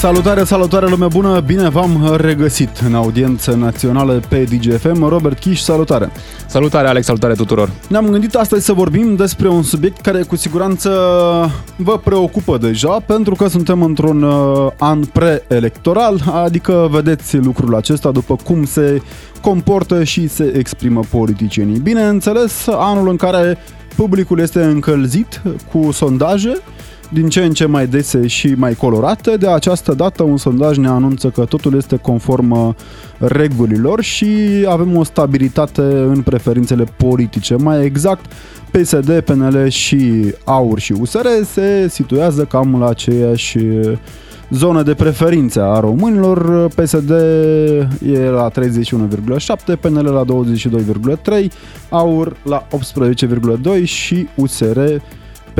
Salutare, salutare lume bună, bine v-am regăsit în audiență națională pe DGFM. Robert Chiș, salutare! Salutare Alex, salutare tuturor! Ne-am gândit astăzi să vorbim despre un subiect care cu siguranță vă preocupă deja, pentru că suntem într-un uh, an preelectoral, adică vedeți lucrul acesta după cum se comportă și se exprimă politicienii. Bineînțeles, anul în care publicul este încălzit cu sondaje, din ce în ce mai dese și mai colorate. De această dată un sondaj ne anunță că totul este conform uh, regulilor și avem o stabilitate în preferințele politice. Mai exact, PSD, PNL și AUR și USR se situează cam la aceeași uh, zonă de preferință a românilor. PSD e la 31,7, PNL la 22,3, AUR la 18,2 și USR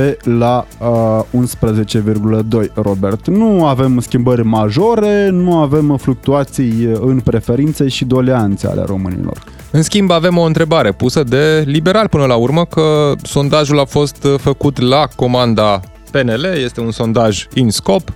pe la uh, 11,2 Robert. Nu avem schimbări majore, nu avem fluctuații în preferințe și doleanțe ale românilor. În schimb, avem o întrebare pusă de liberal până la urmă, că sondajul a fost făcut la comanda PNL, este un sondaj in scop,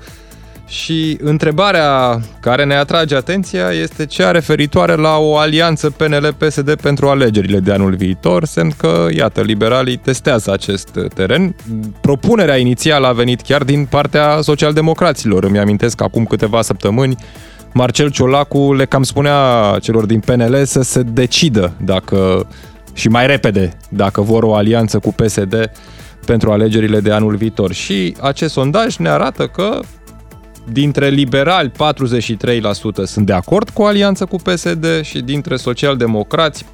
și întrebarea care ne atrage atenția este cea referitoare la o alianță PNL-PSD pentru alegerile de anul viitor, semn că, iată, liberalii testează acest teren. Propunerea inițială a venit chiar din partea socialdemocraților. Îmi amintesc că acum câteva săptămâni Marcel Ciolacu le cam spunea celor din PNL să se decidă dacă și mai repede dacă vor o alianță cu PSD pentru alegerile de anul viitor. Și acest sondaj ne arată că Dintre liberali, 43% sunt de acord cu o alianță cu PSD și dintre socialdemocrați, 45%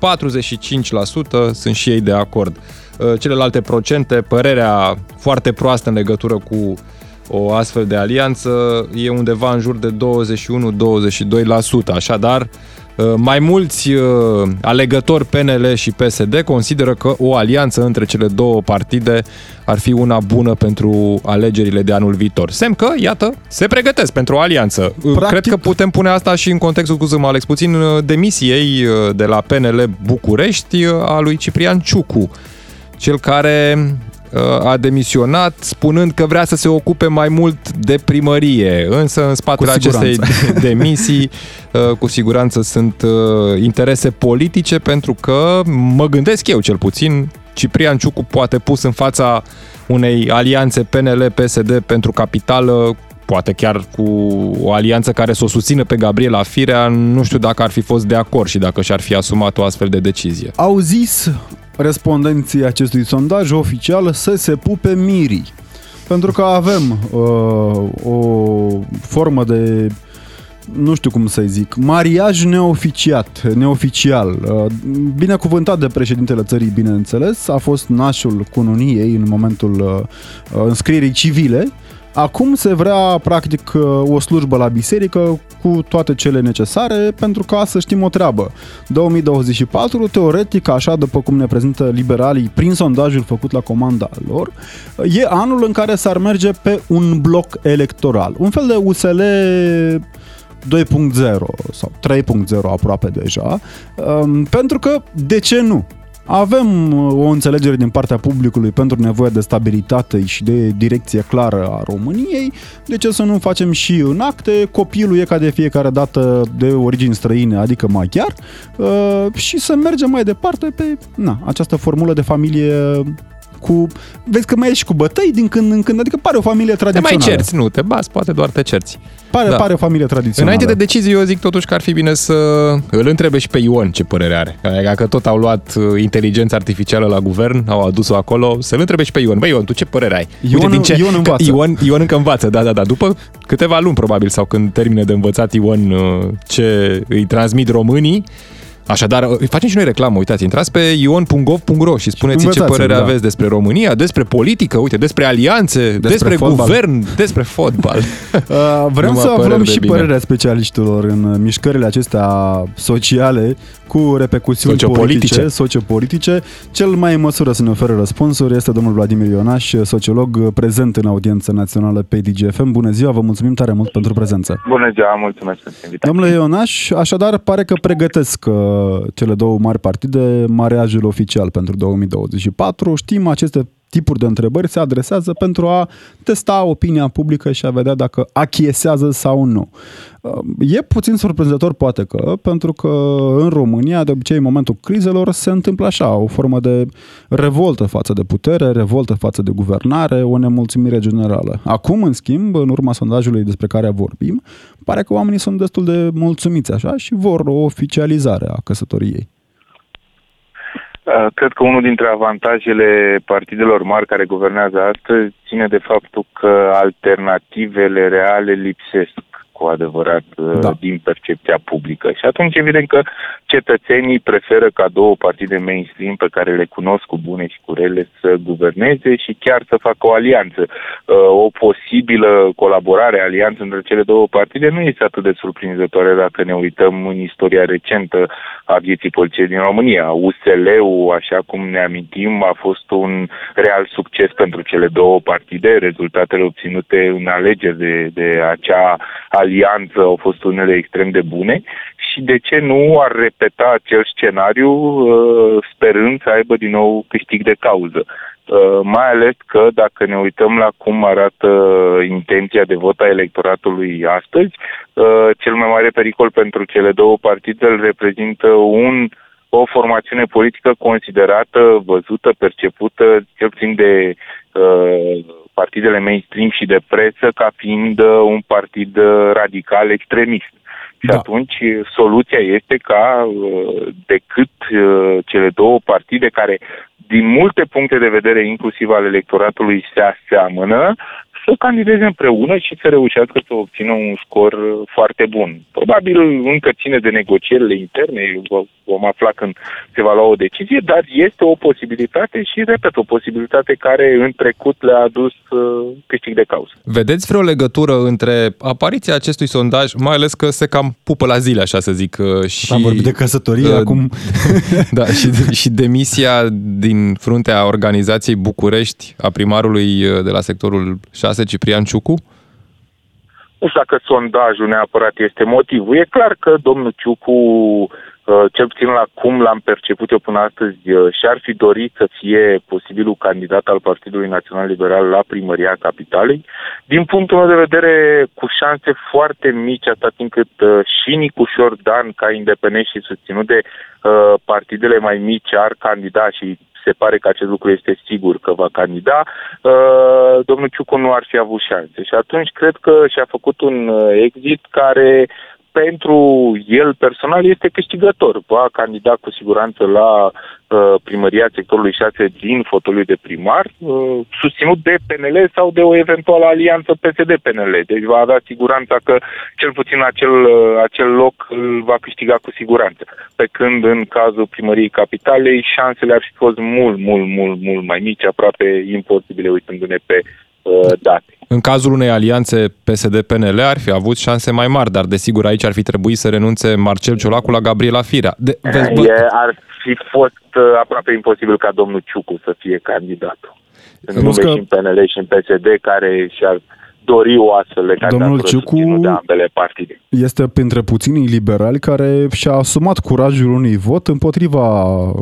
sunt și ei de acord. Uh, celelalte procente, părerea foarte proastă în legătură cu o astfel de alianță e undeva în jur de 21-22%. Așadar, Uh, mai mulți uh, alegători PNL și PSD consideră că o alianță între cele două partide ar fi una bună pentru alegerile de anul viitor. Semn că, iată, se pregătesc pentru o alianță. Uh, Practic... Cred că putem pune asta și în contextul, cu mă Alex, puțin demisiei de la PNL București a lui Ciprian Ciucu, cel care a demisionat spunând că vrea să se ocupe mai mult de primărie, însă în spatele acestei demisii uh, cu siguranță sunt uh, interese politice pentru că mă gândesc eu cel puțin Ciprian Ciucu poate pus în fața unei alianțe PNL-PSD pentru capitală poate chiar cu o alianță care să o susțină pe Gabriela Firea, nu știu dacă ar fi fost de acord și dacă și-ar fi asumat o astfel de decizie. Au zis respondenții acestui sondaj oficial să se pupe mirii. Pentru că avem uh, o formă de nu știu cum să zic, mariaj neoficiat, neoficial, uh, binecuvântat de președintele țării, bineînțeles, a fost nașul cununiei în momentul uh, înscrierii civile Acum se vrea, practic, o slujbă la biserică cu toate cele necesare pentru ca să știm o treabă. 2024, teoretic, așa după cum ne prezintă liberalii prin sondajul făcut la comanda lor, e anul în care s-ar merge pe un bloc electoral. Un fel de USL 2.0 sau 3.0 aproape deja, um, pentru că de ce nu? Avem uh, o înțelegere din partea publicului pentru nevoia de stabilitate și de direcție clară a României. De ce să nu facem și în acte? Copilul e ca de fiecare dată de origini străine, adică maghiar, uh, și să mergem mai departe pe na, această formulă de familie cu... Vezi că mai ești cu bătăi din când în când, adică pare o familie tradițională. Te mai cerți, nu, te bați, poate doar te cerți. Pare, da. pare o familie tradițională. Înainte de decizie, eu zic totuși că ar fi bine să îl întrebe și pe Ion ce părere are. Adică că tot au luat uh, inteligența artificială la guvern, au adus-o acolo, să-l întrebe și pe Ion. Băi, Ion, tu ce părere ai? Ion, Uite, din ce... Ion învață. Ion, Ion încă învață, da, da, da. După câteva luni, probabil, sau când termine de învățat Ion uh, ce îi transmit românii, Așadar, facem și noi reclamă, uitați, intrați pe ion.gov.ro și spuneți ce părere da. aveți despre România, despre politică, uite, despre alianțe, despre, despre guvern, despre fotbal. Uh, vrem să aflăm și bine. părerea specialiștilor în mișcările acestea sociale cu repercusiuni sociopolitice. politice, sociopolitice. Cel mai în măsură să ne ofere răspunsuri este domnul Vladimir Ionaș, sociolog prezent în audiență națională pe DGFM. Bună ziua, vă mulțumim tare mult pentru prezență. Bună ziua, mulțumesc pentru invitație. Domnule Ionaș, așadar pare că pregătesc uh, cele două mari partide mariajul oficial pentru 2024. Știm aceste tipuri de întrebări se adresează pentru a testa opinia publică și a vedea dacă achiesează sau nu. E puțin surprinzător, poate că, pentru că în România, de obicei, în momentul crizelor, se întâmplă așa, o formă de revoltă față de putere, revoltă față de guvernare, o nemulțumire generală. Acum, în schimb, în urma sondajului despre care vorbim, pare că oamenii sunt destul de mulțumiți așa și vor o oficializare a căsătoriei. Uh, cred că unul dintre avantajele partidelor mari care guvernează astăzi ține de faptul că alternativele reale lipsesc cu adevărat uh, da. din percepția publică. Și atunci evident că cetățenii preferă ca două partide mainstream pe care le cunosc cu bune și cu rele să guverneze și chiar să facă o alianță. Uh, o posibilă colaborare, alianță între cele două partide nu este atât de surprinzătoare dacă ne uităm în istoria recentă a vieții poliției din România. USL-ul, așa cum ne amintim, a fost un real succes pentru cele două partide. Rezultatele obținute în alegeri de, de acea alianță alianță au fost unele extrem de bune și de ce nu ar repeta acel scenariu uh, sperând să aibă din nou câștig de cauză. Uh, mai ales că dacă ne uităm la cum arată intenția de vot a electoratului astăzi, uh, cel mai mare pericol pentru cele două partide îl reprezintă un o formațiune politică considerată, văzută, percepută, cel puțin de uh, partidele mainstream și de presă ca fiind uh, un partid uh, radical extremist. Și da. atunci uh, soluția este ca decât cele două partide care din multe puncte de vedere, inclusiv al electoratului, se aseamănă, să candideze împreună și să reușească să obțină un scor foarte bun. Probabil încă ține de negocierile interne, vom afla când se va lua o decizie, dar este o posibilitate și, repet, o posibilitate care în trecut le-a adus uh, câștig de cauză. Vedeți vreo legătură între apariția acestui sondaj, mai ales că se cam pupă la zile, așa să zic, uh, și... Am vorbit de căsătorie uh, acum. da, și, și demisia din fruntea organizației București a primarului uh, de la sectorul 6, Ciprian Ciucu? Nu știu dacă sondajul neapărat este motivul. E clar că domnul Ciucu Uh, cel puțin la cum l-am perceput eu până astăzi, uh, și-ar fi dorit să fie posibilul candidat al Partidului Național Liberal la primăria capitalei. Din punctul meu de vedere, cu șanse foarte mici, atât încât uh, și Nicușor Dan, ca independent și susținut de uh, partidele mai mici, ar candida și se pare că acest lucru este sigur că va candida, uh, domnul Ciucu nu ar fi avut șanse. Și atunci cred că și-a făcut un exit care pentru el personal este câștigător. Va candida cu siguranță la uh, primăria sectorului 6 din fotoliu de primar, uh, susținut de PNL sau de o eventuală alianță PSD-PNL. Deci va avea siguranța că cel puțin acel, uh, acel loc îl va câștiga cu siguranță. Pe când în cazul primăriei capitalei șansele ar fi fost mult, mult, mult, mult mai mici, aproape imposibile uitându-ne pe uh, date. În cazul unei alianțe PSD-PNL ar fi avut șanse mai mari, dar desigur aici ar fi trebuit să renunțe Marcel Ciolacu la Gabriela Firea. De, vezi, bă... e, ar fi fost uh, aproape imposibil ca domnul Ciucu să fie candidatul. În nume că... și în PNL și în PSD care și-ar dori o astfel de Domnul Ciucu de ambele partide. este printre puținii liberali care și-a asumat curajul unui vot împotriva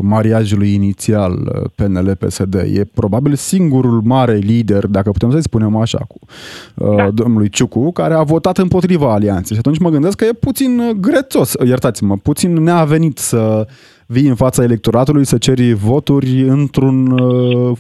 mariajului inițial PNL-PSD. E probabil singurul mare lider, dacă putem să-i spunem așa, cu uh, da. domnului Ciucu, care a votat împotriva alianței. Și atunci mă gândesc că e puțin grețos, iertați-mă, puțin neavenit să vii în fața electoratului să ceri voturi într-un uh,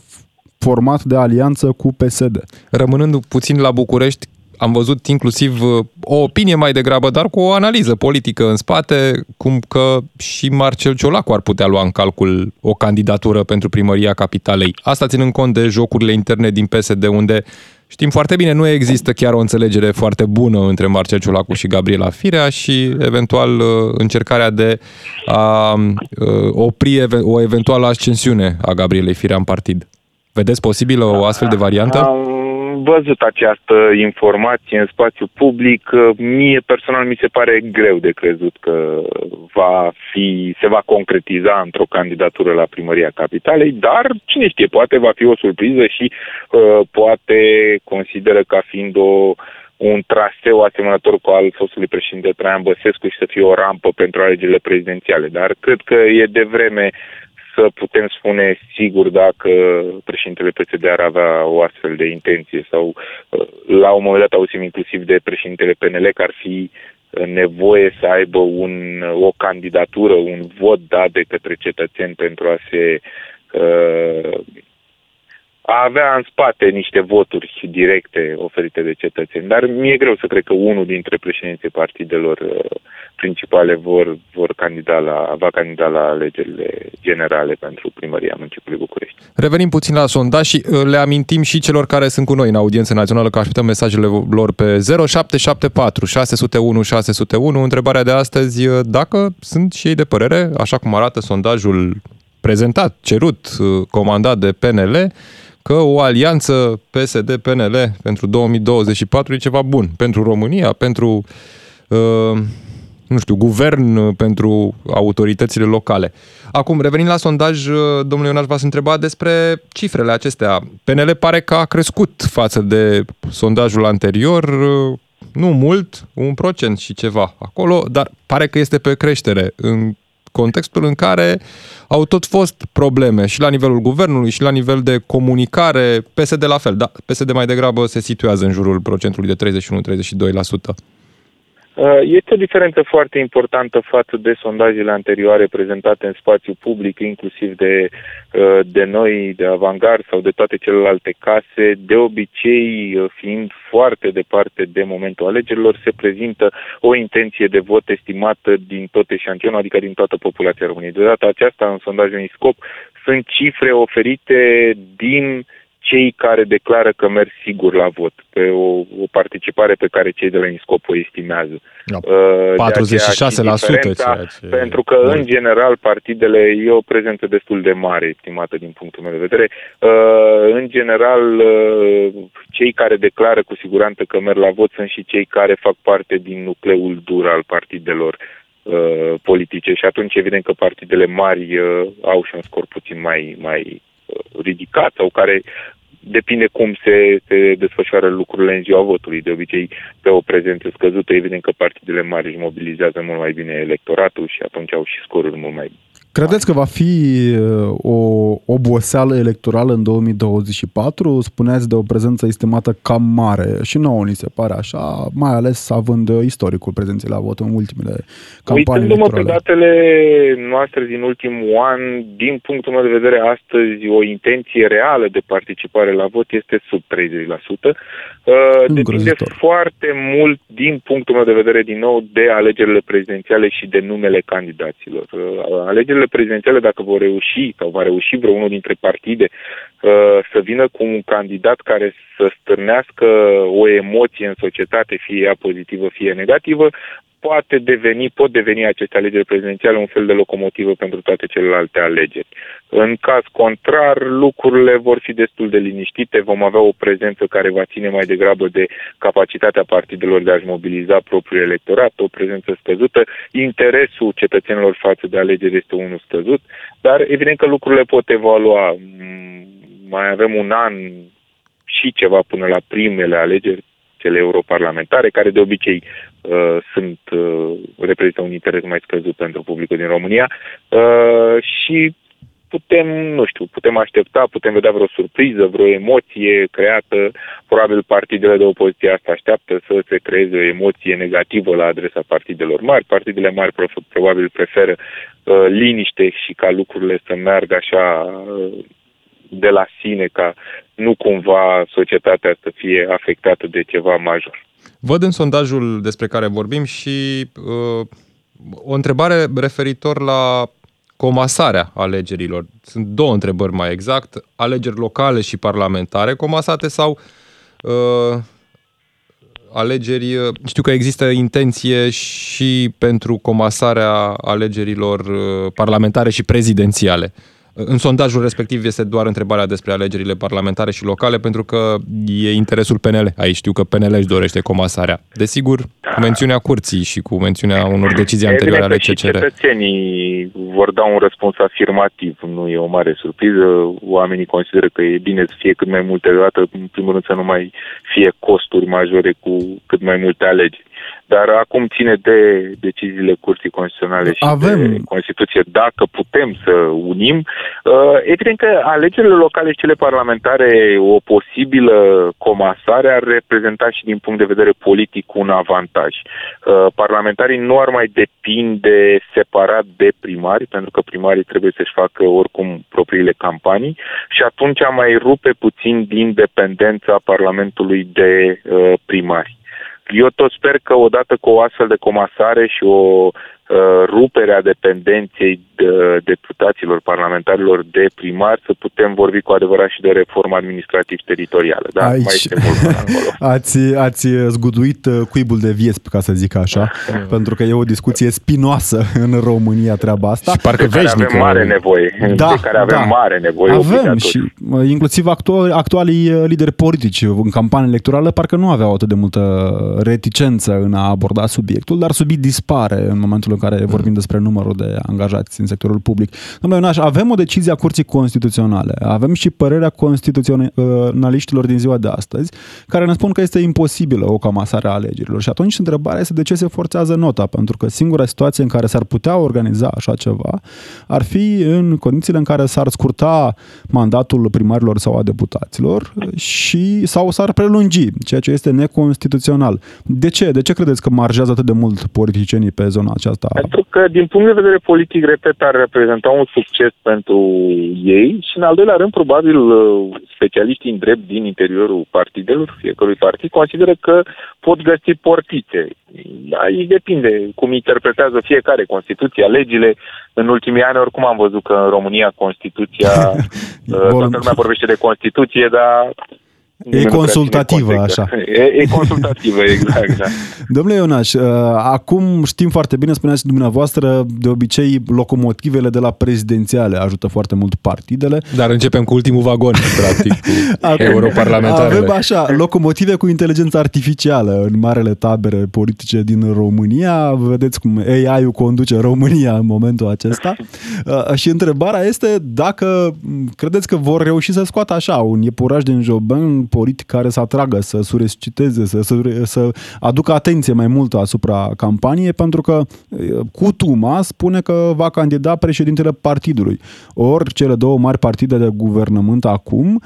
format de alianță cu PSD. Rămânând puțin la București, am văzut inclusiv uh, o opinie mai degrabă, dar cu o analiză politică în spate, cum că și Marcel Ciolacu ar putea lua în calcul o candidatură pentru primăria capitalei. Asta ținând cont de jocurile interne din PSD, unde știm foarte bine, nu există chiar o înțelegere foarte bună între Marcel Ciolacu și Gabriela Firea și eventual uh, încercarea de a uh, opri o eventuală ascensiune a Gabrielei Firea în partid. Vedeți posibilă o astfel de variantă? Am văzut această informație în spațiu public. Mie personal mi se pare greu de crezut că va fi, se va concretiza într-o candidatură la primăria capitalei, dar cine știe, poate va fi o surpriză și uh, poate consideră ca fiind o un traseu asemănător cu al fostului președinte Traian Băsescu și să fie o rampă pentru alegerile prezidențiale. Dar cred că e de vreme să putem spune sigur dacă președintele PSD ar avea o astfel de intenție sau uh, la un moment dat auzim inclusiv de președintele PNL că ar fi nevoie să aibă un, o candidatură, un vot dat de către cetățeni pentru a se uh, a avea în spate niște voturi directe oferite de cetățeni. Dar mi-e greu să cred că unul dintre președinții partidelor uh, principale vor, vor candida la, va candida la alegerile generale pentru primăria municipiului București. Revenim puțin la sondaj și uh, le amintim și celor care sunt cu noi în audiență națională că așteptăm mesajele lor pe 0774 601 601. Întrebarea de astăzi, uh, dacă sunt și ei de părere, așa cum arată sondajul prezentat, cerut, comandat de PNL, că o alianță PSD-PNL pentru 2024 e ceva bun pentru România, pentru, uh, nu știu, guvern, pentru autoritățile locale. Acum, revenind la sondaj, uh, domnul Ionaș v-ați întrebat despre cifrele acestea. PNL pare că a crescut față de sondajul anterior, uh, nu mult, un procent și ceva acolo, dar pare că este pe creștere. În contextul în care au tot fost probleme și la nivelul guvernului și la nivel de comunicare, PSD la fel, da, PSD mai degrabă se situează în jurul procentului de 31-32%. Uh, este o diferență foarte importantă față de sondajele anterioare prezentate în spațiu public, inclusiv de, uh, de noi, de Avangard sau de toate celelalte case. De obicei, uh, fiind foarte departe de momentul alegerilor, se prezintă o intenție de vot estimată din tot eșantionul, adică din toată populația României. De data aceasta, în sondajul ISCOP, sunt cifre oferite din uh, cei care declară că merg sigur la vot, pe o, o participare pe care cei de la INSCOP o estimează. No, 46% ceea ce... Pentru că, în general, partidele e o prezență destul de mare, estimată din punctul meu de vedere. Uh, în general, uh, cei care declară cu siguranță că merg la vot sunt și cei care fac parte din nucleul dur al partidelor uh, politice și atunci evident că partidele mari au și un scor puțin mai, mai ridicat sau care depinde cum se, se desfășoară lucrurile în ziua votului. De obicei, pe o prezență scăzută, evident că partidele mari își mobilizează mult mai bine electoratul și atunci au și scoruri mult mai Credeți că va fi uh, o oboseală electorală în 2024? Spuneați de o prezență estimată cam mare și nouă ni se pare așa, mai ales având istoricul prezenței la vot în ultimele campanii Uitându-mă pe datele noastre din ultimul an, din punctul meu de vedere, astăzi o intenție reală de participare la vot este sub 30%. Uh, depinde foarte mult, din punctul meu de vedere, din nou, de alegerile prezidențiale și de numele candidaților. Uh, alegerile prezidențiale, dacă vor reuși sau va reuși vreo unul dintre partide uh, să vină cu un candidat care să stârnească o emoție în societate, fie ea pozitivă, fie negativă, poate deveni, pot deveni aceste alegeri prezidențiale un fel de locomotivă pentru toate celelalte alegeri. În caz contrar, lucrurile vor fi destul de liniștite, vom avea o prezență care va ține mai degrabă de capacitatea partidelor de a-și mobiliza propriul electorat, o prezență scăzută, interesul cetățenilor față de alegeri este unul scăzut, dar evident că lucrurile pot evolua. Mm, mai avem un an și ceva până la primele alegeri, cele europarlamentare, care de obicei uh, sunt uh, reprezintă un interes mai scăzut pentru publicul din România uh, și putem, nu știu, putem aștepta, putem vedea vreo surpriză, vreo emoție creată. Probabil partidele de opoziție asta așteaptă să se creeze o emoție negativă la adresa partidelor mari. Partidele mari probabil preferă uh, liniște și ca lucrurile să meargă așa uh, de la sine ca nu cumva societatea să fie afectată de ceva major. Văd în sondajul despre care vorbim și uh, o întrebare referitor la comasarea alegerilor. Sunt două întrebări mai exact. Alegeri locale și parlamentare comasate sau uh, alegeri... Uh, știu că există intenție și pentru comasarea alegerilor uh, parlamentare și prezidențiale. Uh, în sondajul respectiv este doar întrebarea despre alegerile parlamentare și locale, pentru că e interesul PNL. Aici știu că PNL își dorește comasarea. Desigur, cu mențiunea curții și cu mențiunea unor decizii anterioare ale CCR. cetățenii vor da un răspuns afirmativ. Nu e o mare surpriză. Oamenii consideră că e bine să fie cât mai multe dată, în primul rând să nu mai fie costuri majore cu cât mai multe alegeri. Dar acum ține de deciziile Curții Constituționale și Avem... de Constituție dacă putem să unim. Uh, evident că alegerile locale și cele parlamentare, o posibilă comasare ar reprezenta și din punct de vedere politic un avantaj. Uh, parlamentarii nu ar mai depinde separat de primari, pentru că primarii trebuie să-și facă oricum propriile campanii și atunci mai rupe puțin din dependența Parlamentului de uh, primari. Eu tot sper că odată cu o astfel de comasare și o Uh, ruperea dependenței de deputaților parlamentarilor de primar să putem vorbi cu adevărat și de reformă administrativ-teritorială. Da? Aici mai este mult acolo. Ați, ați zguduit uh, cuibul de viesp, ca să zic așa, pentru că e o discuție spinoasă în România treaba asta. Și parcă de care veșnică. avem mare nevoie. Da, de care avem da. mare nevoie. Avem obligatoriu. și uh, inclusiv actuali, actualii lideri politici în campanie electorală parcă nu aveau atât de multă reticență în a aborda subiectul, dar subiect dispare în momentul în care vorbim despre numărul de angajați în sectorul public. Domnule Ionaș, avem o decizie a Curții Constituționale, avem și părerea constituționaliștilor din ziua de astăzi, care ne spun că este imposibilă o camasare a alegerilor. Și atunci întrebarea este de ce se forțează nota, pentru că singura situație în care s-ar putea organiza așa ceva ar fi în condițiile în care s-ar scurta mandatul primarilor sau a deputaților și sau s-ar prelungi, ceea ce este neconstituțional. De ce? De ce credeți că marjează atât de mult politicienii pe zona aceasta? Pentru că, din punct de vedere politic, repet, ar reprezenta un succes pentru ei și, în al doilea rând, probabil, specialiștii în drept din interiorul partidelor, fiecărui partid, consideră că pot găsi portițe. Aici depinde cum interpretează fiecare Constituția, legile. În ultimii ani, oricum am văzut că în România Constituția, toată lumea vorbește de Constituție, dar E consultativă, așa. E, e consultativă, exact. Da. Domnule Ionaș, uh, acum știm foarte bine, spuneați dumneavoastră, de obicei locomotivele de la prezidențiale ajută foarte mult partidele. Dar începem cu ultimul vagon, practic, cu Acum, europarlamentarele. Avem așa, locomotive cu inteligență artificială în marele tabere politice din România. Vedeți cum AI-ul conduce România în momentul acesta. Uh, Și întrebarea este dacă credeți că vor reuși să scoată așa un iepuraș din joben politic care să atragă, să suresciteze, să, să, să aducă atenție mai mult asupra campaniei, pentru că Cutuma spune că va candida președintele partidului. Ori cele două mari partide de guvernământ acum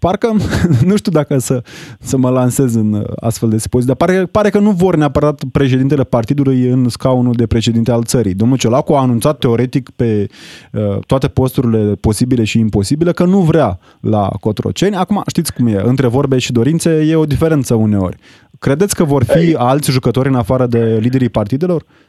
parcă, nu știu dacă să, să mă lansez în astfel de supoziții, dar pare, pare că nu vor neapărat președintele partidului în scaunul de președinte al țării. Domnul Ciolacu a anunțat teoretic pe uh, toate posturile posibile și imposibile că nu vrea la Cotroceni. Acum, știți cum e, între vorbe și dorințe e o diferență uneori. Credeți că vor fi alți jucători în afară de liderii partidelor? Uh,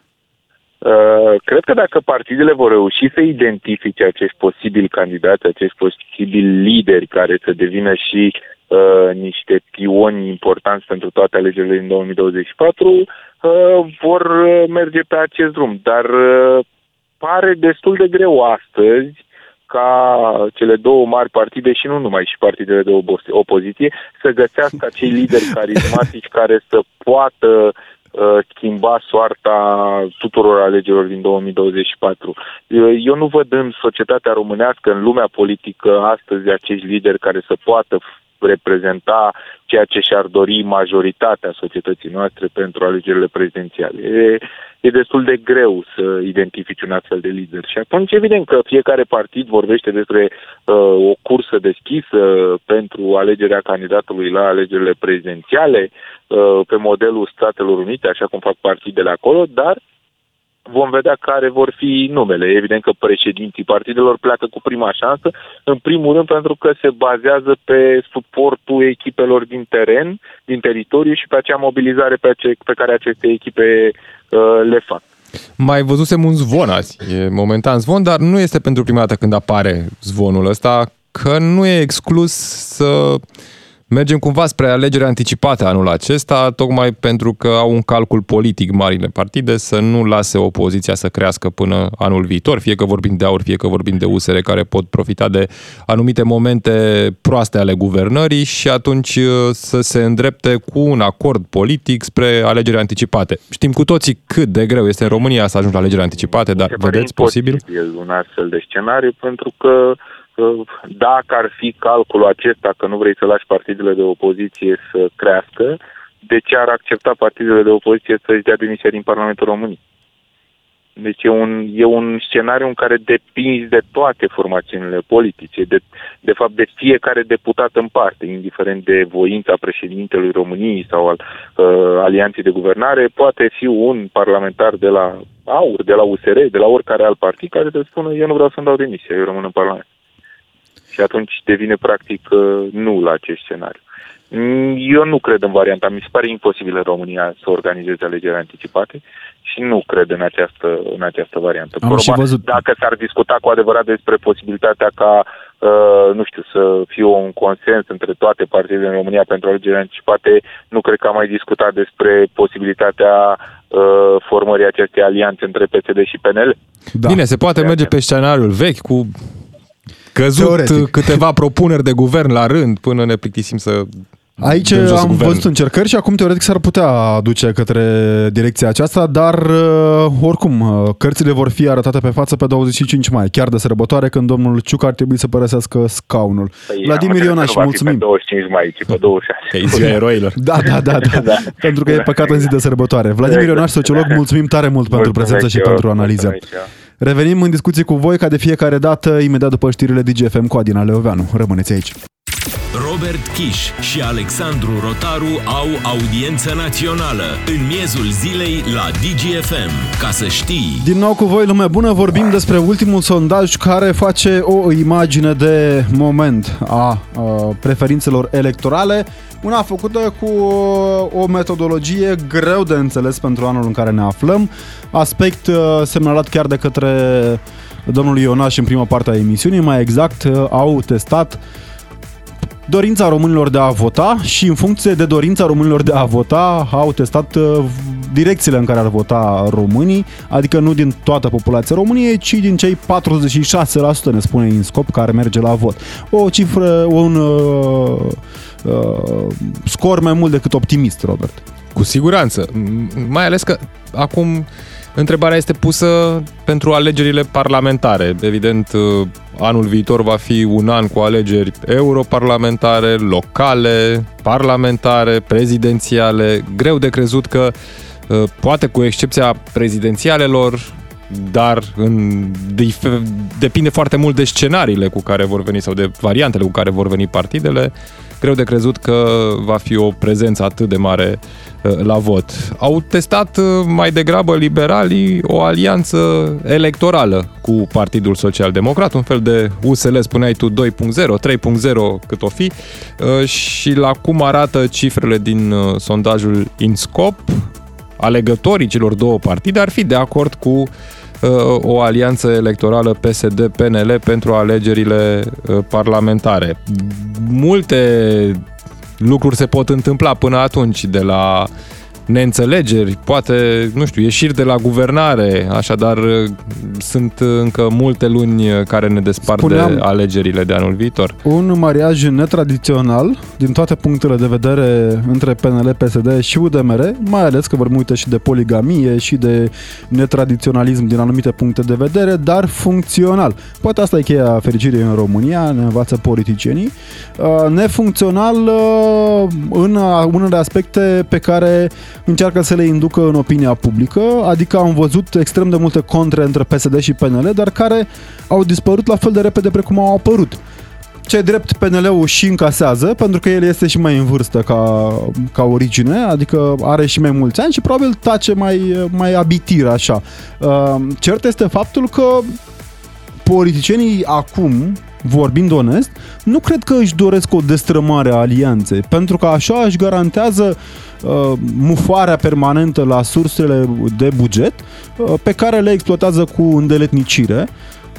cred că dacă partidele vor reuși să identifice acești posibili candidați, acești posibili lideri care să devină și uh, niște pioni importanți pentru toate alegerile din 2024, uh, vor merge pe acest drum. Dar uh, pare destul de greu astăzi ca cele două mari partide și nu numai și partidele de opoziție să găsească acei lideri carismatici care să poată schimba soarta tuturor alegerilor din 2024. Eu nu văd în societatea românească, în lumea politică, astăzi acești lideri care să poată reprezenta ceea ce și-ar dori majoritatea societății noastre pentru alegerile prezidențiale. E, e destul de greu să identifici un astfel de lider. Și atunci, evident că fiecare partid vorbește despre uh, o cursă deschisă pentru alegerea candidatului la alegerile prezidențiale, uh, pe modelul Statelor Unite, așa cum fac partidele acolo, dar vom vedea care vor fi numele. Evident că președinții partidelor pleacă cu prima șansă, în primul rând pentru că se bazează pe suportul echipelor din teren, din teritoriu și pe acea mobilizare pe, ace- pe care aceste echipe uh, le fac. Mai văzusem un zvon azi, e momentan zvon, dar nu este pentru prima dată când apare zvonul ăsta, că nu e exclus să mergem cumva spre alegeri anticipate anul acesta, tocmai pentru că au un calcul politic marile partide să nu lase opoziția să crească până anul viitor, fie că vorbim de aur, fie că vorbim de USR care pot profita de anumite momente proaste ale guvernării și atunci uh, să se îndrepte cu un acord politic spre alegeri anticipate. Știm cu toții cât de greu este în România să ajungi la alegeri anticipate, dar vedeți posibil? un astfel de scenariu pentru că dacă ar fi calculul acesta că nu vrei să lași partidele de opoziție să crească, de ce ar accepta partidele de opoziție să-și dea demisia din Parlamentul României. Deci e un, e un scenariu în care depinzi de toate formațiunile politice, de, de fapt de fiecare deputat în parte, indiferent de voința președintelui României sau al uh, alianței de guvernare, poate fi un parlamentar de la AUR, de la USR, de la oricare alt partid care te spună eu nu vreau să-mi dau demisia, eu rămân în Parlament. Și atunci devine practic uh, nu la acest scenariu. Mm, eu nu cred în varianta. Mi se pare imposibil în România să organizeze alegeri anticipate și nu cred în această, în această variantă. Am și văzut. Dacă s-ar discuta cu adevărat despre posibilitatea ca, uh, nu știu, să fie un consens între toate partidele în România pentru alegeri anticipate, nu cred că am mai discutat despre posibilitatea uh, formării acestei alianțe între PSD și PNL. Da. Bine, se poate merge pe scenariul vechi cu căzut Teoretic. câteva propuneri de guvern la rând până ne plictisim să Aici am guvern. văzut încercări și acum teoretic s-ar putea duce către direcția aceasta, dar uh, oricum, uh, cărțile vor fi arătate pe față pe 25 mai, chiar de sărbătoare, când domnul Ciuc ar trebui să părăsească scaunul. Păi, Vladimir Ionaș, mulțumim. Pe 25 mai, ci pe 26. Că e ziua eroilor. Da, da, da, da, da. pentru că e păcat în zi de sărbătoare. Vladimir Ionaș, sociolog, mulțumim tare mult pentru prezență și pentru analiză. Revenim în discuții cu voi ca de fiecare dată, imediat după știrile DGFM cu Adina Leoveanu. Rămâneți aici. Robert Kiș și Alexandru Rotaru au audiență națională în miezul zilei la DGFM. Ca să știi... Din nou cu voi, lume bună, vorbim despre ultimul sondaj care face o imagine de moment a, a preferințelor electorale. Una făcută cu o metodologie greu de înțeles pentru anul în care ne aflăm. Aspect uh, semnalat chiar de către domnul Ionaș în prima parte a emisiunii. Mai exact, uh, au testat dorința românilor de a vota și în funcție de dorința românilor de a vota au testat uh, direcțiile în care ar vota românii, adică nu din toată populația României, ci din cei 46% ne spune în scop care merge la vot. O cifră, un uh, uh, scor mai mult decât optimist, Robert. Cu siguranță, mai ales că acum Întrebarea este pusă pentru alegerile parlamentare. Evident, uh, anul viitor va fi un an cu alegeri europarlamentare, locale, parlamentare, prezidențiale. Greu de crezut că, uh, poate cu excepția prezidențialelor, dar în, depinde foarte mult de scenariile cu care vor veni sau de variantele cu care vor veni partidele. Greu de crezut că va fi o prezență atât de mare uh, la vot. Au testat uh, mai degrabă liberalii o alianță electorală cu Partidul Social Democrat, un fel de USL, spuneai tu, 2.0, 3.0 cât o fi, uh, și la cum arată cifrele din sondajul InScop, alegătorii celor două partide ar fi de acord cu o alianță electorală PSD-PNL pentru alegerile parlamentare. Multe lucruri se pot întâmpla până atunci, de la neînțelegeri, poate, nu știu, ieșiri de la guvernare, așadar sunt încă multe luni care ne despart Spuneam, de alegerile de anul viitor. Un mariaj netradițional din toate punctele de vedere între PNL, PSD și UDMR, mai ales că vorbim uite și de poligamie și de netradiționalism din anumite puncte de vedere, dar funcțional. Poate asta e cheia fericirii în România, ne învață politicienii. Uh, nefuncțional uh, în unele aspecte pe care încearcă să le inducă în opinia publică, adică am văzut extrem de multe contre între PSD și PNL, dar care au dispărut la fel de repede precum au apărut. Ce drept PNL-ul și încasează, pentru că el este și mai în vârstă ca, ca origine, adică are și mai mulți ani și probabil tace mai, mai abitir așa. Uh, cert este faptul că politicienii acum, vorbind onest, nu cred că își doresc o destrămare a alianței, pentru că așa își garantează uh, mufarea permanentă la sursele de buget uh, pe care le exploatează cu îndeletnicire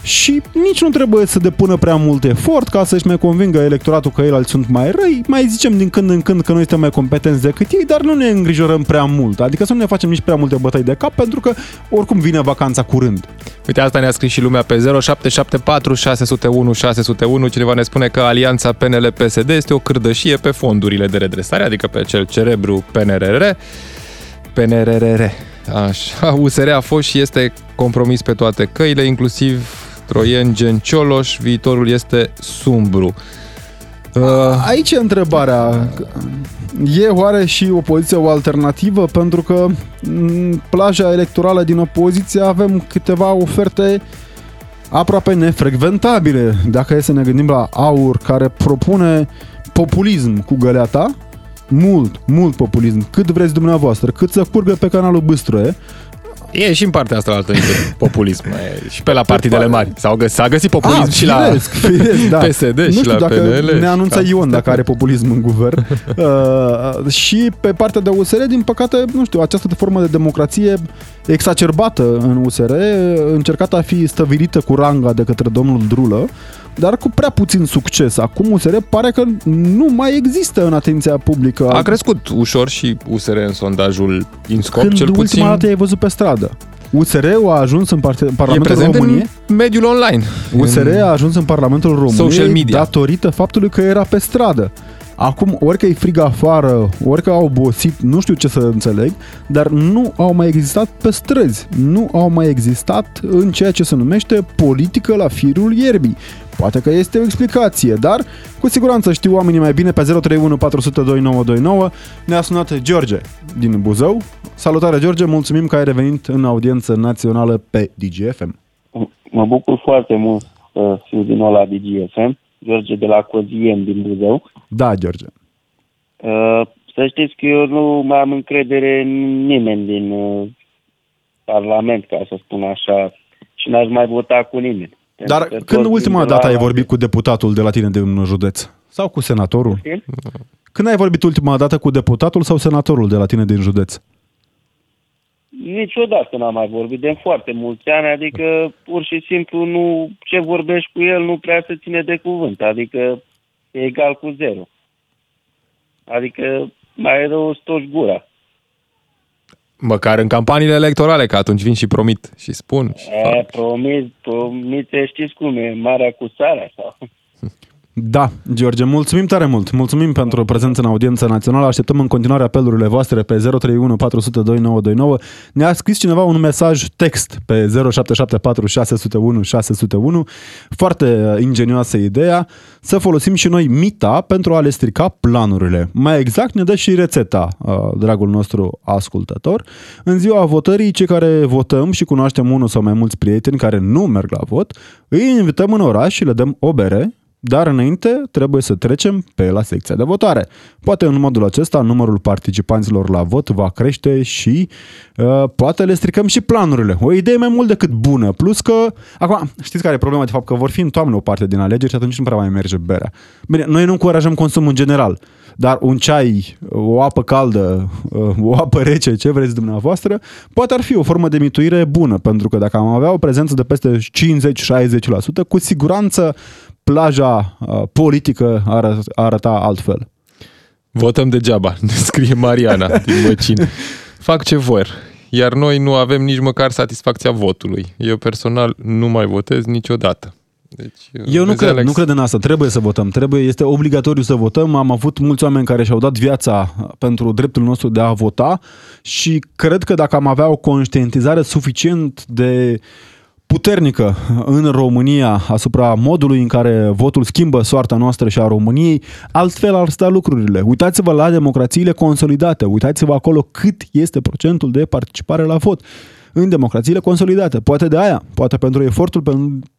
și nici nu trebuie să depună prea mult efort ca să-și mai convingă electoratul că ei sunt mai răi. Mai zicem din când în când că noi suntem mai competenți decât ei, dar nu ne îngrijorăm prea mult. Adică să nu ne facem nici prea multe bătăi de cap, pentru că oricum vine vacanța curând. Uite, asta ne-a scris și lumea pe 0774 601 601. Cineva ne spune că alianța PNL-PSD este o cârdășie pe fondurile de redresare, adică pe cel cerebru PNRR. PNRR. Așa, USR a fost și este compromis pe toate căile, inclusiv Troien, Gen Cioloș, viitorul este sumbru. Uh, Aici e întrebarea. E oare și opoziția o alternativă? Pentru că în plaja electorală din opoziție avem câteva oferte aproape nefrecventabile. Dacă e să ne gândim la AUR, care propune populism cu găleata, mult, mult populism, cât vreți dumneavoastră, cât să curgă pe canalul Bâstrăie, E și în partea asta altă niște populism. E, și pe la partidele par- mari. S-a, găs- s-a găsit populism Ah, și la firesc, firesc, da. PSD nu și știu la dacă PNL. ne anunță Ion dacă are populism în guvern. Uh, și pe partea de USR, din păcate, nu știu, această formă de democrație exacerbată în USR, încercată a fi stăvilită cu ranga de către domnul Drulă, dar cu prea puțin succes. Acum USR pare că nu mai există în atenția publică. A crescut ușor și USR în sondajul INSCOP, Când cel ultima puțin dată ai văzut pe stradă? USR-ul a ajuns în parte- e Parlamentul prezent României. în mediul online. USR În- a ajuns în Parlamentul României Social media. datorită faptului că era pe stradă. Acum, ori că e frig afară, ori că au obosit, nu știu ce să înțeleg, dar nu au mai existat pe străzi. Nu au mai existat în ceea ce se numește politică la firul ierbii. Poate că este o explicație, dar cu siguranță știu oamenii mai bine pe 031 400 2929. Ne-a sunat George din Buzău. Salutare George, mulțumim că ai revenit în audiență națională pe DGFM. Mă bucur foarte mult să fiu din nou la DGFM, George de la Coziem din Buzău. Da, George. Uh, Să știți că eu nu mai am încredere în nimeni din uh, Parlament, ca să spun așa, și n-aș mai vota cu nimeni. Dar Pentru că când toți ultima din de dată la- ai vorbit cu deputatul de la tine din județ? Sau cu senatorul? Poftim? Când ai vorbit ultima dată cu deputatul sau senatorul de la tine din județ? Niciodată n-am mai vorbit de foarte mulți ani, adică pur și simplu nu, ce vorbești cu el nu prea se ține de cuvânt, adică e egal cu zero. Adică mai rău stoși gura. Măcar în campaniile electorale, că atunci vin și promit și spun. Și E, fac. promit, promite, știți cum e, marea cu sarea sau... Da, George, mulțumim tare mult. Mulțumim pentru prezența în audiența națională. Așteptăm în continuare apelurile voastre pe 031 400 2929. Ne-a scris cineva un mesaj text pe 0774 601 601. Foarte uh, ingenioasă ideea să folosim și noi mita pentru a le strica planurile. Mai exact ne dă și rețeta, uh, dragul nostru ascultător. În ziua votării, cei care votăm și cunoaștem unul sau mai mulți prieteni care nu merg la vot, îi invităm în oraș și le dăm o bere, dar înainte trebuie să trecem pe la secția de votare. Poate în modul acesta numărul participanților la vot va crește și uh, poate le stricăm și planurile. O idee mai mult decât bună. Plus că, acum, știți care e problema de fapt? Că vor fi în toamnă o parte din alegeri și atunci nu prea mai merge berea. Bine, noi nu încurajăm consumul în general, dar un ceai, o apă caldă, uh, o apă rece, ce vreți dumneavoastră, poate ar fi o formă de mituire bună, pentru că dacă am avea o prezență de peste 50-60%, cu siguranță plaja uh, politică ar ar arăta altfel. Votăm degeaba, ne scrie Mariana din Măcin. Fac ce vor. Iar noi nu avem nici măcar satisfacția votului. Eu personal nu mai votez niciodată. Deci, Eu nu vezi, cred, Alex, nu cred în asta. Trebuie să votăm. Trebuie, este obligatoriu să votăm. Am avut mulți oameni care și-au dat viața pentru dreptul nostru de a vota și cred că dacă am avea o conștientizare suficient de puternică în România asupra modului în care votul schimbă soarta noastră și a României, altfel ar sta lucrurile. Uitați-vă la democrațiile consolidate, uitați-vă acolo cât este procentul de participare la vot în democrațiile consolidate. Poate de aia, poate pentru efortul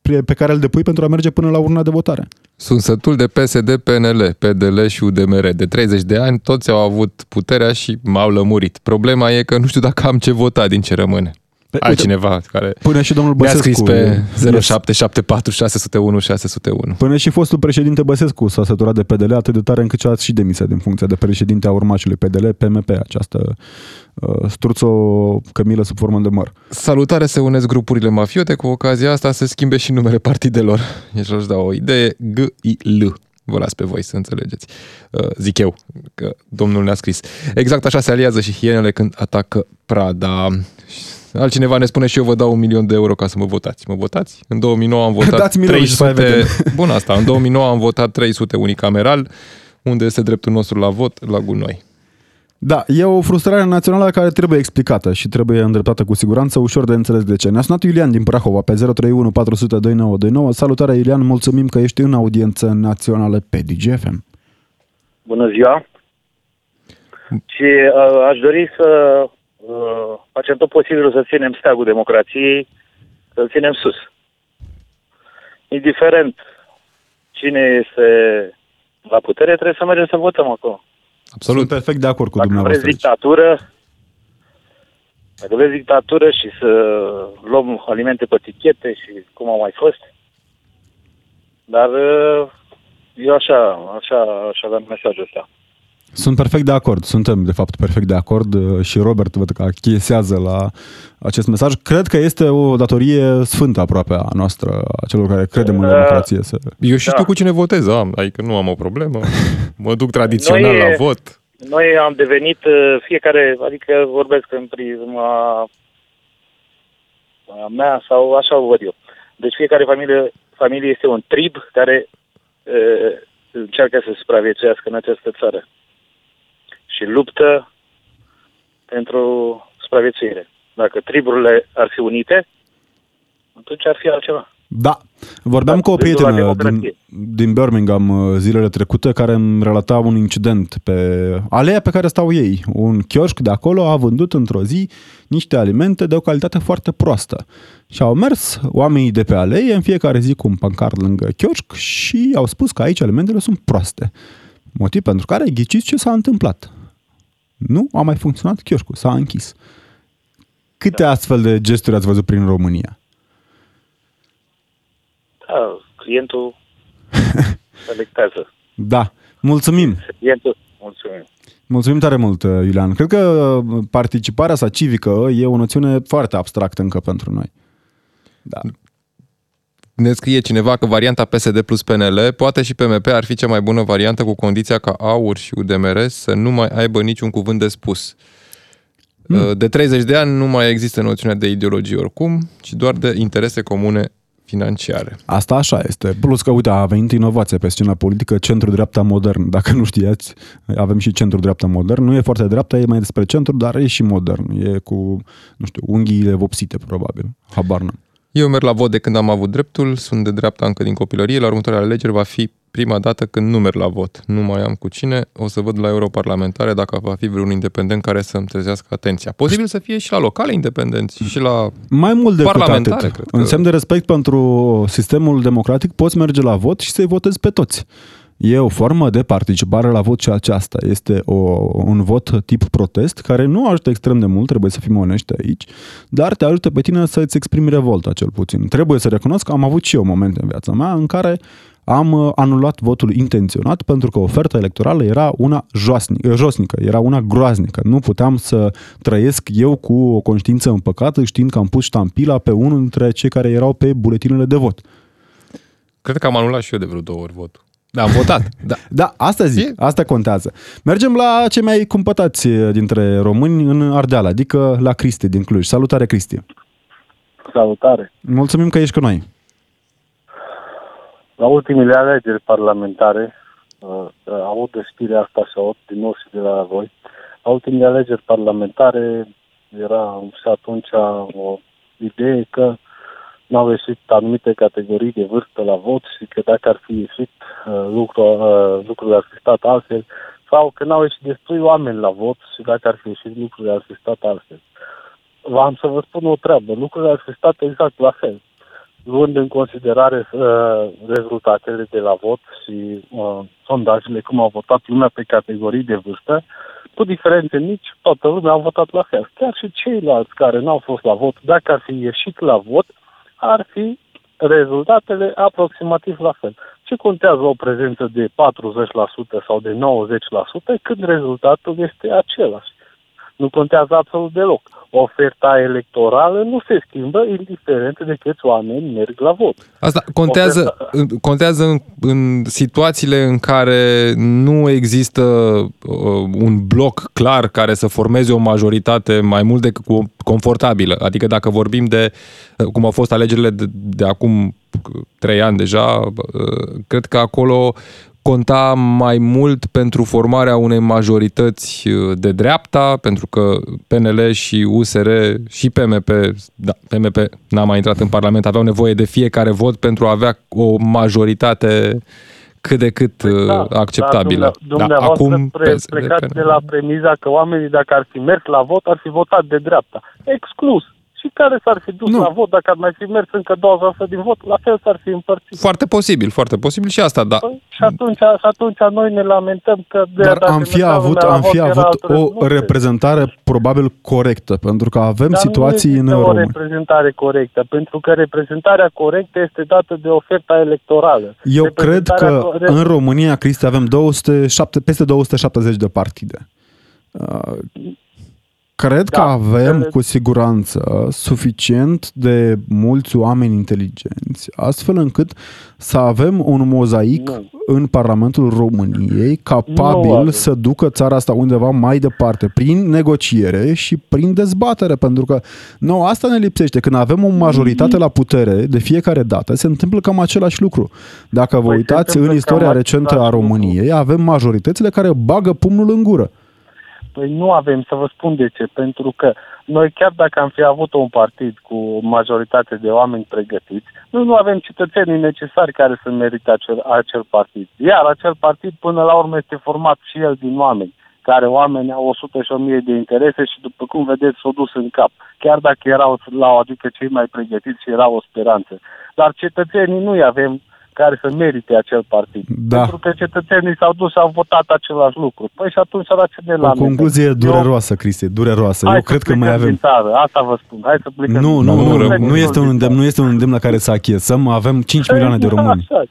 pe, pe care îl depui pentru a merge până la urna de votare. Sunt sătul de PSD, PNL, PDL și UDMR. De 30 de ani toți au avut puterea și m-au lămurit. Problema e că nu știu dacă am ce vota din ce rămâne. Pe- Altcineva care Până și domnul mi-a Băsescu. scris pe Yes. 0774 601 601. Până și fostul președinte Băsescu s-a săturat de PDL atât de tare încât și-a și demisia din funcția de președinte a urmașului PDL, PMP, această uh, struțo cămilă sub formă de măr. Salutare, se unesc grupurile mafiote, cu ocazia asta se schimbe și numele partidelor. Ești aș da o idee, G-I-L. Vă las pe voi să înțelegeți. Uh, zic eu, că domnul ne-a scris. Exact așa se aliază și hienele când atacă Prada. Altcineva ne spune și eu vă dau un milion de euro ca să mă votați. Mă votați? În 2009 am votat Dați milion și după 300... aia Bun asta, în 2009 am votat 300 unicameral, unde este dreptul nostru la vot, la gunoi. Da, e o frustrare națională care trebuie explicată și trebuie îndreptată cu siguranță, ușor de înțeles de ce. Ne-a sunat Iulian din Prahova pe 031 400 2929. Salutare Iulian, mulțumim că ești în audiență națională pe DGFM. Bună ziua! Și uh, aș dori să uh, facem tot posibilul să ținem steagul democrației, să-l ținem sus. Indiferent cine este la putere, trebuie să mergem să votăm acolo. Absolut. Sunt perfect de acord cu Dacă dumneavoastră. vreți dictatură, dacă vreți dictatură și să luăm alimente pe tichete și cum au mai fost, dar uh, eu așa, așa, așa aveam mesajul ăsta. Sunt perfect de acord, suntem de fapt perfect de acord uh, și Robert văd că achiesează la acest mesaj. Cred că este o datorie sfântă aproape a noastră, a celor care credem în Da. democrație. Să... Eu și Da. știu cu cine votez, am, adică nu am o problemă. Mă duc tradițional Noi- la vot. Noi am devenit uh, fiecare, adică vorbesc în prisma a mea sau așa o văd eu. Deci fiecare familie, familie este un trib care uh, încearcă să supraviețuiască în această țară și luptă pentru supraviețuire. Dacă triburile ar fi unite, atunci ar fi altceva. Da, vorbeam Da, cu o gândul la prietenă din, democrație. din Birmingham uh, zilele trecute care îmi relata un incident pe aleea pe care stau ei. Un chioșc de acolo a vândut într-o zi niște alimente de o calitate foarte proastă. Și au mers oamenii de pe alee în fiecare zi cu un pancart lângă chioșc și au spus că aici alimentele sunt proaste. Motiv pentru care ghiciți ce s-a întâmplat. Nu a mai funcționat chioșcul, s-a închis. Câte astfel de gesturi ați văzut prin România? Da, clientul selectează. Da, mulțumim! Clientul, mulțumim. Mulțumim tare mult, Iulian. Cred că participarea sa civică e o noțiune foarte abstractă încă pentru noi. Da. Ne scrie cineva că varianta PSD plus PNL, poate și PMP ar fi cea mai bună variantă cu condiția ca AUR și UDMR să nu mai aibă niciun cuvânt de spus. Hmm. De 30 de ani nu mai există noțiunea de ideologie oricum, ci doar de interese comune financiare. Asta așa este. Plus că, uite, a venit inovația pe scena politică, centru-dreapta modern. Dacă nu știați, avem și centru-dreapta modern. Nu e foarte dreapta, e mai despre centru, dar e și modern. E cu, nu știu, unghiile vopsite, probabil. Habar n-am. Eu merg la vot de când am avut dreptul, sunt de dreapta încă din copilărie, la următoarele alegeri va fi prima dată când nu merg la vot. Nu mai am cu cine, o să văd la europarlamentare dacă va fi vreun independent care să-mi trezească atenția. Posibil să fie și la locale independenți și la... Mai mult decât Parlamentare, atât. cred că- În semn de respect pentru sistemul democratic, poți merge la vot și să-i votezi pe toți. E o formă de participare la vot și aceasta. Este o, un vot tip protest care nu ajută extrem de mult, trebuie să fim onești aici, dar te ajută pe tine să-ți exprimi revolta cel puțin. Trebuie să recunosc că am avut și eu momente în viața mea în care am uh, anulat votul intenționat pentru că oferta electorală era una joasnică, josnică, era una groaznică. Nu puteam să trăiesc eu cu o conștiință împăcată știind că am pus ștampila pe unul dintre cei care erau pe buletinele de vot. Cred că am anulat și eu de vreo două ori votul. Da, am votat. Da. Da, asta zic, E- asta contează. Mergem la cei mai cumpătați dintre români în Ardeal, adică la Cristi din Cluj. Salutare, Cristi! Salutare! Mulțumim că ești cu noi. La ultimele alegeri parlamentare, uh, aud de știrea asta și aud din nou și de la voi, la ultimele alegeri parlamentare era și atunci o idee că n-au ieșit anumite categorii de vârstă la vot și că dacă ar fi ieșit uh, lucru, uh, lucrurile ar fi stat altfel sau că n-au ieșit destui oameni la vot și dacă ar fi ieșit lucrurile ar fi stat altfel. V-am să vă spun o treabă, lucrurile ar fi stat exact la fel luând în considerare uh, rezultatele de la vot și uh, sondajele, cum au votat lumea pe categorii de vârstă, cu diferențe mici, toată lumea a votat la fel. Chiar și ceilalți care n-au fost la vot, dacă ar fi ieșit la vot, ar fi rezultatele aproximativ la fel. Ce contează o prezență de 40% sau de 90% când rezultatul este același? Nu contează absolut deloc. Oferta electorală nu se schimbă indiferent de câți oameni merg la vot. Asta contează, contează în, în situațiile în care nu există uh, un bloc clar care să formeze o majoritate mai mult decât cu- confortabilă. Adică dacă vorbim de uh, cum au fost alegerile de, de acum uh, trei ani deja, uh, cred că acolo conta mai mult pentru formarea unei majorități uh, de dreapta, pentru că PNL și USR și PMP, da, PMP n-a mai intrat în Parlament, aveau nevoie de fiecare vot pentru a avea o majoritate cât de cât păi da, acceptabilă. Dar da, acum pre, plecați de la premiza că oamenii, dacă ar fi mers la vot, ar fi votat de dreapta. Exclus și care s-ar fi dus nu. la vot, dacă ar mai fi mers încă 20% din vot, la fel s-ar fi împărțit. Foarte posibil, foarte posibil și asta, da. Păi, și, atunci, și atunci noi ne lamentăm că... De Dar am fi avut, am fi avut o reprezentare probabil corectă, pentru că avem Dar situații în România. o reprezentare corectă, pentru că reprezentarea corectă este dată de oferta electorală. Eu cred că co- în România, Cristi, avem 207, peste 270 de partide. Uh, Cred da, că avem cred... cu siguranță suficient de mulți oameni inteligenți, astfel încât să avem un mozaic nu. în Parlamentul României capabil să ducă țara asta undeva mai departe, prin negociere și prin dezbatere, pentru că nu asta ne lipsește. Când avem o majoritate la putere, de fiecare dată, se întâmplă cam același lucru. Dacă vă păi uitați în istoria recentă a României, avem majoritățile care bagă pumnul în gură. Păi nu avem, să vă spun de ce. Pentru că noi, chiar dacă am fi avut un partid cu o majoritate de oameni pregătiți, noi nu avem cetățenii necesari care să merite acel, acel partid. Iar acel partid, până la urmă, este format și el din oameni care oameni au 100 și 1000 de interese și după cum vedeți s-au dus în cap. Chiar dacă erau la adică cei mai pregătiți și era o speranță. Dar cetățenii nu-i avem care să merite acel partid. Da. Pentru că cetățenii s-au dus și au votat același lucru. Păi și atunci la ce de la O concluzie mine. dureroasă, Cristi, dureroasă. Hai Eu cred că mai avem... Țară. Asta vă spun. Hai să plecăm nu, nu, nu, nu, nu, este un îndemn, nu este un îndemn la care să achiesăm. Avem 5 păi, milioane de români. Așa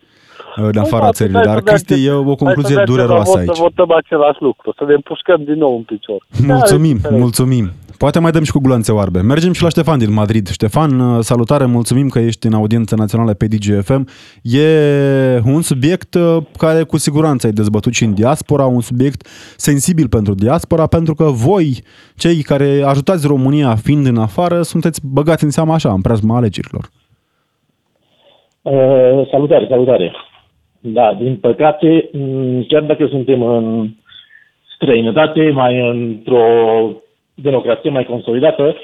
în afara da, țării. Dar, Cristi, e o concluzie dureroasă aici. Să votăm același lucru, să ne împușcăm din nou în picior. Mulțumim, mulțumim. Poate mai dăm și cu gulanțe oarbe. Mergem și la Ștefan din Madrid. Ștefan, uh, salutare, mulțumim că ești în audiență națională pe DGFM. E un subiect uh, care cu siguranță ai dezbătut și în diaspora, un subiect sensibil pentru diaspora, pentru că voi, cei care ajutați România fiind în afară, sunteți băgați în seama așa, în preajma alegerilor. Uh, salutare, salutare. Da, din păcate, chiar dacă suntem în străinătate, mai într-o democrație mai consolidată,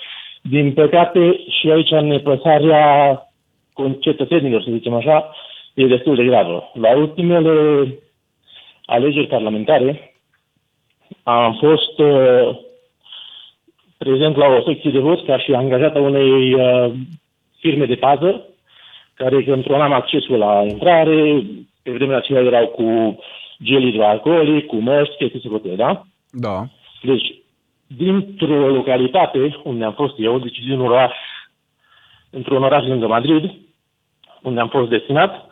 din păcate și aici nepăsarea cetățenilor, să zicem așa, e destul de gravă. La ultimele alegeri parlamentare am fost uh, prezent la o secție de vot ca și angajat a unei uh, firme de pază care controlam accesul la intrare, pe vremea aceea erau cu gel hidroalcoolic, cu măști, chestii se da? Da. Deci, dintr-o localitate unde am fost eu, deci din un oraș, într-un oraș lângă Madrid, unde am fost destinat,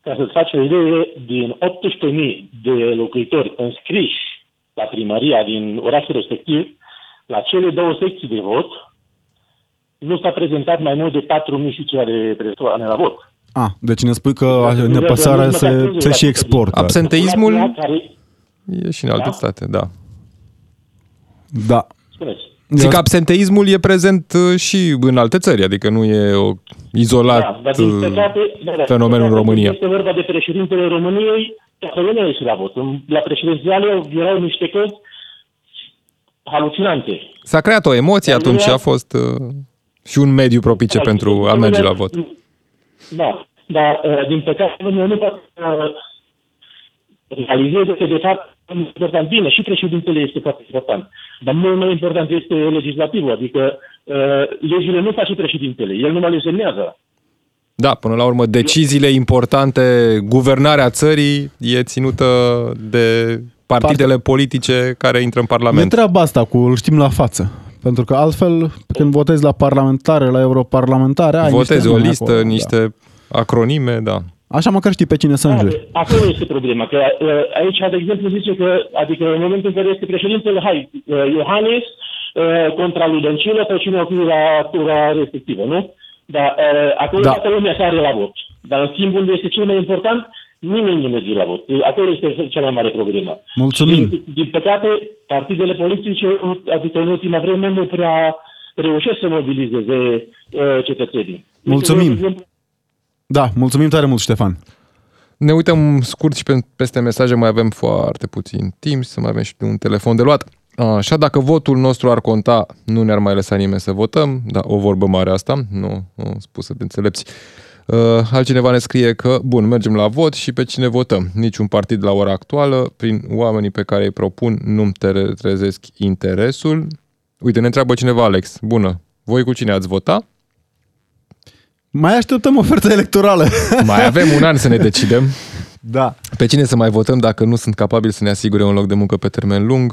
ca să-ți faci o idee, din 18.000 de locuitori înscriși la primăria din orașul respectiv, la cele două secții de vot, nu s-a prezentat mai mult de 4.000 și ceva de persoane la vot. A, deci ne spui că nepăsarea se, se și exportă. Absenteismul e și în alte da? state, da. Da. Spuneți. Zic că absenteismul e prezent uh, și în alte țări, adică nu e o izolat da, dar din păcate, da, da, fenomenul în România. Este vorba de președintele României, toată lumea ieșit la vot. La președințiale erau niște căzi halucinante. S-a creat o emoție dar atunci și a fost uh, și un mediu propice da, pentru a merge la vot. Da, dar uh, din păcate nu, nu poate uh, realizeze că de fapt important. Bine, și președintele este foarte important. Dar mult mai important este legislativul, adică uh, legile nu face președintele, el numai le semnează. Da, până la urmă, deciziile importante, guvernarea țării e ținută de partidele Part... politice care intră în Parlament. E treaba asta cu îl știm la față. Pentru că altfel, când votezi la parlamentare, la europarlamentare, ai Votezi o listă, acolo, niște da. acronime, da. Așa măcar știi pe cine să înjuri. Da, acolo este problema. Că uh, aici, de exemplu, zice că, adică în momentul în care este președintele, hai, uh, Iohannis uh, contra lui Dăncilă, pe cine o fi la tura respectivă, nu? Dar acolo da. toată lumea sare la vot. Dar în schimb, unde este cel mai important, nimeni nu merge la vot. Acolo este cea mai mare problemă. Mulțumim. Din, din păcate, partidele politice, adică în ultima vreme, nu prea reușesc să mobilizeze uh, cetățenii. Mulțumim. Da, mulțumim tare mult, Ștefan. Ne uităm scurt și pe, peste mesaje, mai avem foarte puțin timp, să mai avem și un telefon de luat. Așa, dacă votul nostru ar conta, nu ne-ar mai lăsa nimeni să votăm, da, o vorbă mare asta, nu, nu spusă de înțelepți. Uh, altcineva ne scrie că, bun, mergem la vot și pe cine votăm. Niciun partid la ora actuală, prin oamenii pe care îi propun, nu-mi trezesc interesul. Uite, ne întreabă cineva, Alex, bună, voi cu cine ați vota? Mai așteptăm oferta electorală. Mai avem un an să ne decidem. Da. Pe cine să mai votăm dacă nu sunt capabili să ne asigure un loc de muncă pe termen lung?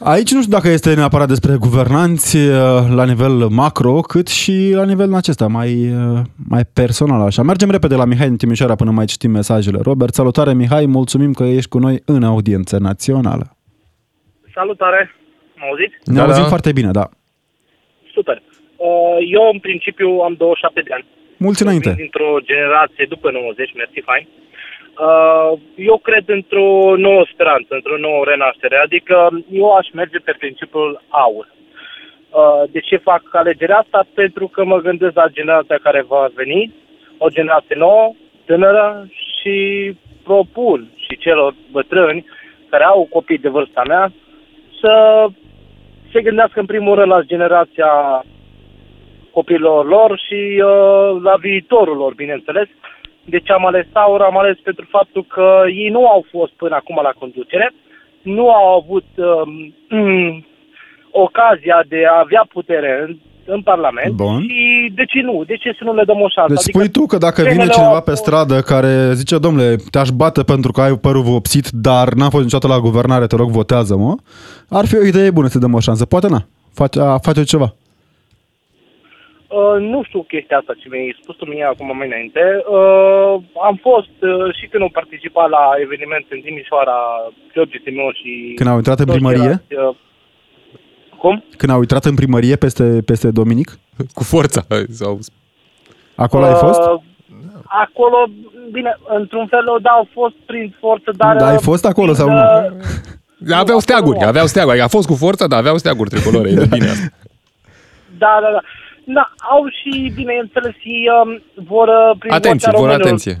Aici nu știu dacă este neapărat despre guvernanți uh, la nivel macro, cât și la nivel acesta, mai, uh, mai personal așa. Mergem repede la Mihai din Timișoara până mai citim mesajele. Robert, salutare Mihai, mulțumim că ești cu noi în audiență națională. Salutare, mă auziți? Ne Da, auzim da. foarte bine, da. Super. Uh, Eu, în principiu, am 27 de ani. Mulți înainte. Vin dintr-o generație după 90, mersi, fain. Uh, Eu cred într-o nouă speranță, într-o nouă renaștere. Adică eu aș merge pe principiul aur. Uh, De ce fac alegerea asta? Pentru că mă gândesc la generația care va veni, o generație nouă, tânără și propun și celor bătrâni care au copii de vârsta mea să se gândească în primul rând la generația copiilor lor și uh, la viitorul lor, bineînțeles. De ce am ales Aur? Am ales pentru faptul că ei nu au fost până acum la conducere, nu au avut um, ocazia de a avea putere în, în Parlament Bun. și de ce nu? De ce să nu le dăm o șansă? Deci spui tu că dacă vine PNL-ul cineva a pe fost- stradă care zice, domnule, te-aș bate pentru că ai părul vopsit, dar n-am fost niciodată la guvernare, te rog, votează-mă, ar fi o idee bună să dăm o șansă. Poate na, face, a, face ceva. Uh, nu știu chestia asta ce mi-ai spus tu mie acum mai înainte. Uh, am fost uh, și când am participat la evenimente în Timișoara, George Timeo și... Când au intrat în toți primărie? ceilalți, uh, cum? Când au intrat în primărie peste, peste Dominic, Cu forța. Sau... acolo ai fost? Uh, acolo, bine, într-un fel, da, au fost prin forță, dar... Da, ai uh, fost acolo prin, sau nu? uh, Aveau steaguri, nu. aveau steaguri. Adică A fost cu forța, dar aveau steaguri tricolore. E de bine asta. Da, da, da. Da, au și, bineînțeles, și um, vor uh, prin Atenție, vocea vor românilor. atenție.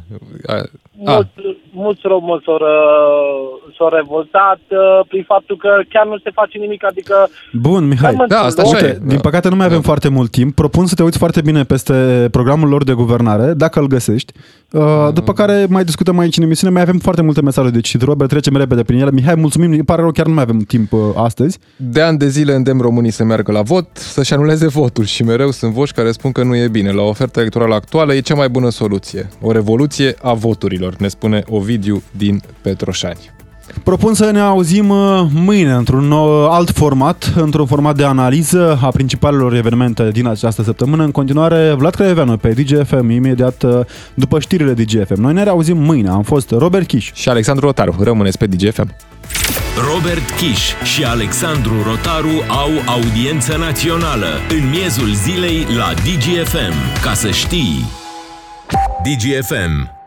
A, a, Mulți, mulți români s-au, uh, s-au revoltat uh, prin faptul că chiar nu se face nimic, adică... Bun, Mihai. Hai, mă, Da, asta loc. așa Uite, e. din da. păcate nu mai avem Da. foarte mult timp. Propun să te uiți foarte bine peste programul lor de guvernare, dacă îl găsești. Uh, După care mai discutăm aici în emisiune. Mai avem foarte multe mesaje de citit. Robert, trecem repede prin ele. Mihai, mulțumim. Îmi pare rău, chiar nu mai avem timp uh, astăzi. De ani de zile îndemn românii să meargă la vot, să-și anuleze votul și mereu sunt voci care spun că nu e bine. La oferta electorală actuală e cea mai bună soluție. O revoluție a voturilor, ne spune Ovidiu din Petroșani. Propun să ne auzim uh, mâine într-un nou, alt format, într-un format de analiză a principalelor evenimente din această săptămână. În continuare, Vlad Craioveanu pe DGFM, imediat uh, după știrile DGFM. Noi ne reauzim mâine. Am fost Robert Chiș. Și Alexandru Rotaru, rămâneți pe DGFM. Robert Kiș și Alexandru Rotaru au audiență națională în miezul zilei la DGFM. Ca să știi! DGFM